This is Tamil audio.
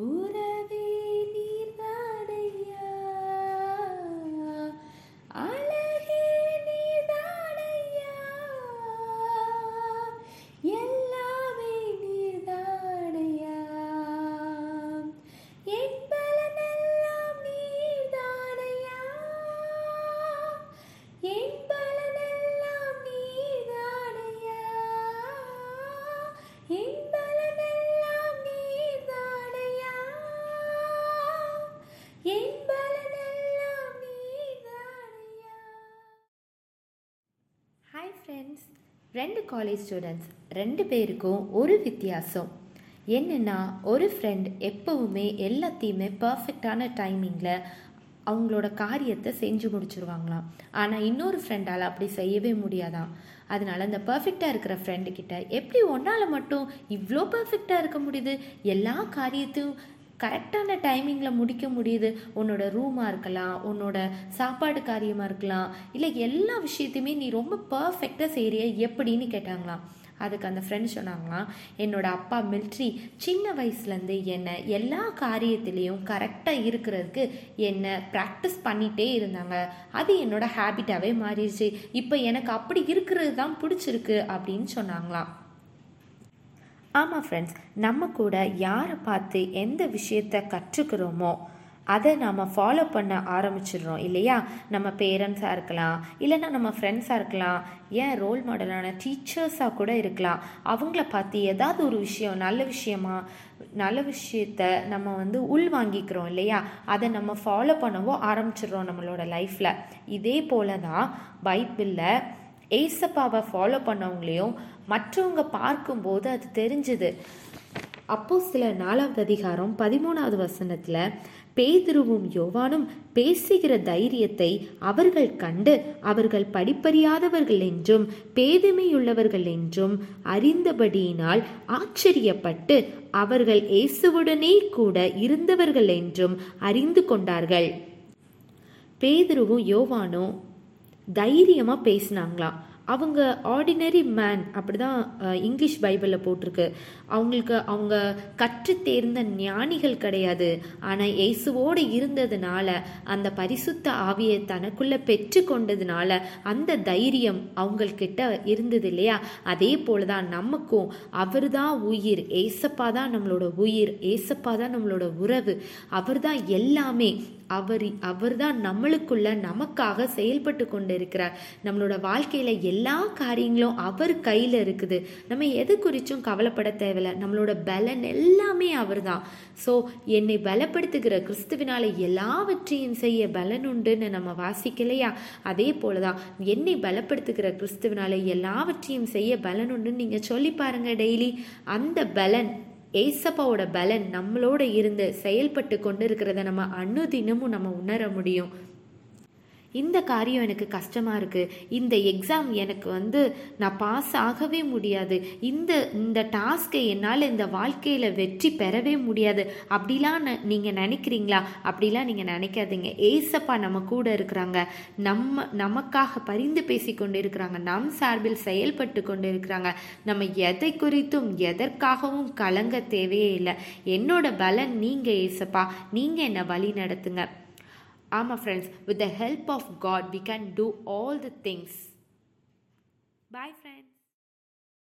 உறவே ஃப்ரெண்ட்ஸ் ரெண்டு காலேஜ் ஸ்டூடெண்ட்ஸ் ரெண்டு பேருக்கும் ஒரு வித்தியாசம். என்னென்னா ஒரு ஃப்ரெண்ட் எப்போவுமே எல்லாத்தையுமே பர்ஃபெக்டான டைமிங்கில் அவங்களோட காரியத்தை செஞ்சு முடிச்சிருவாங்களாம். ஆனால் இன்னொரு ஃப்ரெண்டால் அப்படி செய்யவே முடியாதான் அதனால அந்த பர்ஃபெக்டாக இருக்கிற ஃப்ரெண்டுக்கிட்ட எப்படி ஒன்றால் மட்டும் இவ்வளோ பர்ஃபெக்டாக இருக்க முடியுது? எல்லா காரியத்தையும் கரெக்டான டைமிங்கில் முடிக்க முடியுது. உன்னோட ரூமாக இருக்கலாம் உன்னோட சாப்பாடு காரியமாக இருக்கலாம். இல்லை எல்லா விஷயத்தையுமே நீ ரொம்ப பர்ஃபெக்டாக செய்கிறிய எப்படின்னு கேட்டாங்களாம். அதுக்கு அந்த ஃப்ரெண்ட் சொன்னாங்களாம் என்னோட அப்பா மில்ட்ரி சின்ன வயசுலேருந்து என்னை எல்லா காரியத்திலையும் கரெக்டாக இருக்கிறதுக்கு என்னை ப்ராக்டிஸ் பண்ணிகிட்டே இருந்தாங்க. அது என்னோட ஹேபிட்டாகவே மாறிடுச்சு. இப்போ எனக்கு அப்படி இருக்கிறது தான் பிடிச்சிருக்கு அப்படின்னு சொன்னாங்களாம். ஆமாம் ஃப்ரெண்ட்ஸ் நம்ம கூட யாரை பார்த்து எந்த விஷயத்த கற்றுக்கிறோமோ அதை நாம் ஃபாலோ பண்ண ஆரம்பிச்சிடுறோம் இல்லையா? நம்ம பேரண்ட்ஸாக இருக்கலாம் இல்லைன்னா நம்ம ஃப்ரெண்ட்ஸாக இருக்கலாம் ஏன் ரோல் மாடலான டீச்சர்ஸாக கூட இருக்கலாம். அவங்கள பார்த்து ஏதாவது ஒரு விஷயம் நல்ல விஷயமா நல்ல விஷயத்த நம்ம வந்து உள் வாங்கிக்கிறோம் இல்லையா? அதை நம்ம ஃபாலோ பண்ணவோ ஆரம்பிச்சிடுறோம் நம்மளோட லைஃப்பில் இதே போல தான் பைபிளில் ஏசப்பாவை ஃபாலோ பண்ணவங்களையும் மற்றவங்க பார்க்கும்போது அது தெரிஞ்சுது. அப்போ சில நாலாவது அதிகாரம் பதிமூணாவது வசனத்தில் பேதுருவும் யோவானும் பேசுகிற தைரியத்தை அவர்கள் கண்டு அவர்கள் படிப்பறியாதவர்கள் என்றும் பேதுமையுள்ளவர்கள் என்றும் அறிந்தபடியினால் ஆச்சரியப்பட்டு அவர்கள் இயேசுவுடனே கூட இருந்தவர்கள் என்றும் அறிந்து கொண்டார்கள். பேதுருவும் யோவானும் தைரியமாக பேசினாங்களாம். அவங்க ஆர்டினரி மேன் அப்படிதான் இங்கிலீஷ் பைபிளில் போட்டிருக்கு. அவங்களுக்கு அவங்க கற்று தேர்ந்த ஞானிகள் கிடையாது. ஆனால் இயேசுவோடு இருந்ததுனால அந்த பரிசுத்த ஆவியை தனக்குள்ளே பெற்று கொண்டதுனால அந்த தைரியம் அவங்கக்கிட்ட இருந்தது இல்லையா? அதே போல தான் நமக்கும் அவர் தான் உயிர். ஏசப்பா தான் நம்மளோட உயிர். ஏசப்பா தான் நம்மளோட உறவு. அவர் தான் எல்லாமே. அவர் அவர் தான் நம்மளுக்குள்ள நமக்காக செயல்பட்டு கொண்டு இருக்கிறார் நம்மளோட வாழ்க்கையில எல்லா காரியங்களும் அவர் கையில இருக்குது. நம்ம எது குறிச்சும் கவலைப்பட தேவையில்ல. நம்மளோட பலன் எல்லாமே அவர் தான் ஸோ என்னை பலப்படுத்துகிற கிறிஸ்துவினால எல்லாவற்றையும் செய்ய பலன் உண்டுன்னு நம்ம வாசிக்கலையா? அதே போலதான் என்னை பலப்படுத்துகிற கிறிஸ்துவினால எல்லாவற்றையும் செய்ய பலன் உண்டுன்னு நீங்க சொல்லி பாருங்க டெய்லி. அந்த பலன் ஏசப்பாவோட பலன் நம்மளோட இருந்து செயல்பட்டு கொண்டு இருக்கிறத நம்ம அன்னுதினமும் நம்ம உணர முடியும். இந்த காரியம் எனக்கு கஷ்டமாக இருக்குது இந்த எக்ஸாம் எனக்கு வந்து நான் பாஸ் ஆகவே முடியாது. இந்த இந்த டாஸ்க்கை என்னால் இந்த வாழ்க்கையில் வெற்றி பெறவே முடியாது. அப்படிலாம் நீங்கள் நினைக்கிறீங்களா? அப்படிலாம் நீங்கள் நினைக்காதீங்க. ஏசப்பா நம்ம கூட இருக்கிறாங்க. நம்ம நமக்காக பரிந்து பேசி கொண்டு இருக்கிறாங்க நம் சார்பில் செயல்பட்டு கொண்டு இருக்கிறாங்க நம்ம எதை குறித்தும் எதற்காகவும் கலங்க தேவையே இல்லை. என்னோட பலன் நீங்கள் ஏசப்பா. நீங்கள் என்னை வழி நடத்துங்க. Ah, my friends, with the help of God, we can do all the things. Bye friends.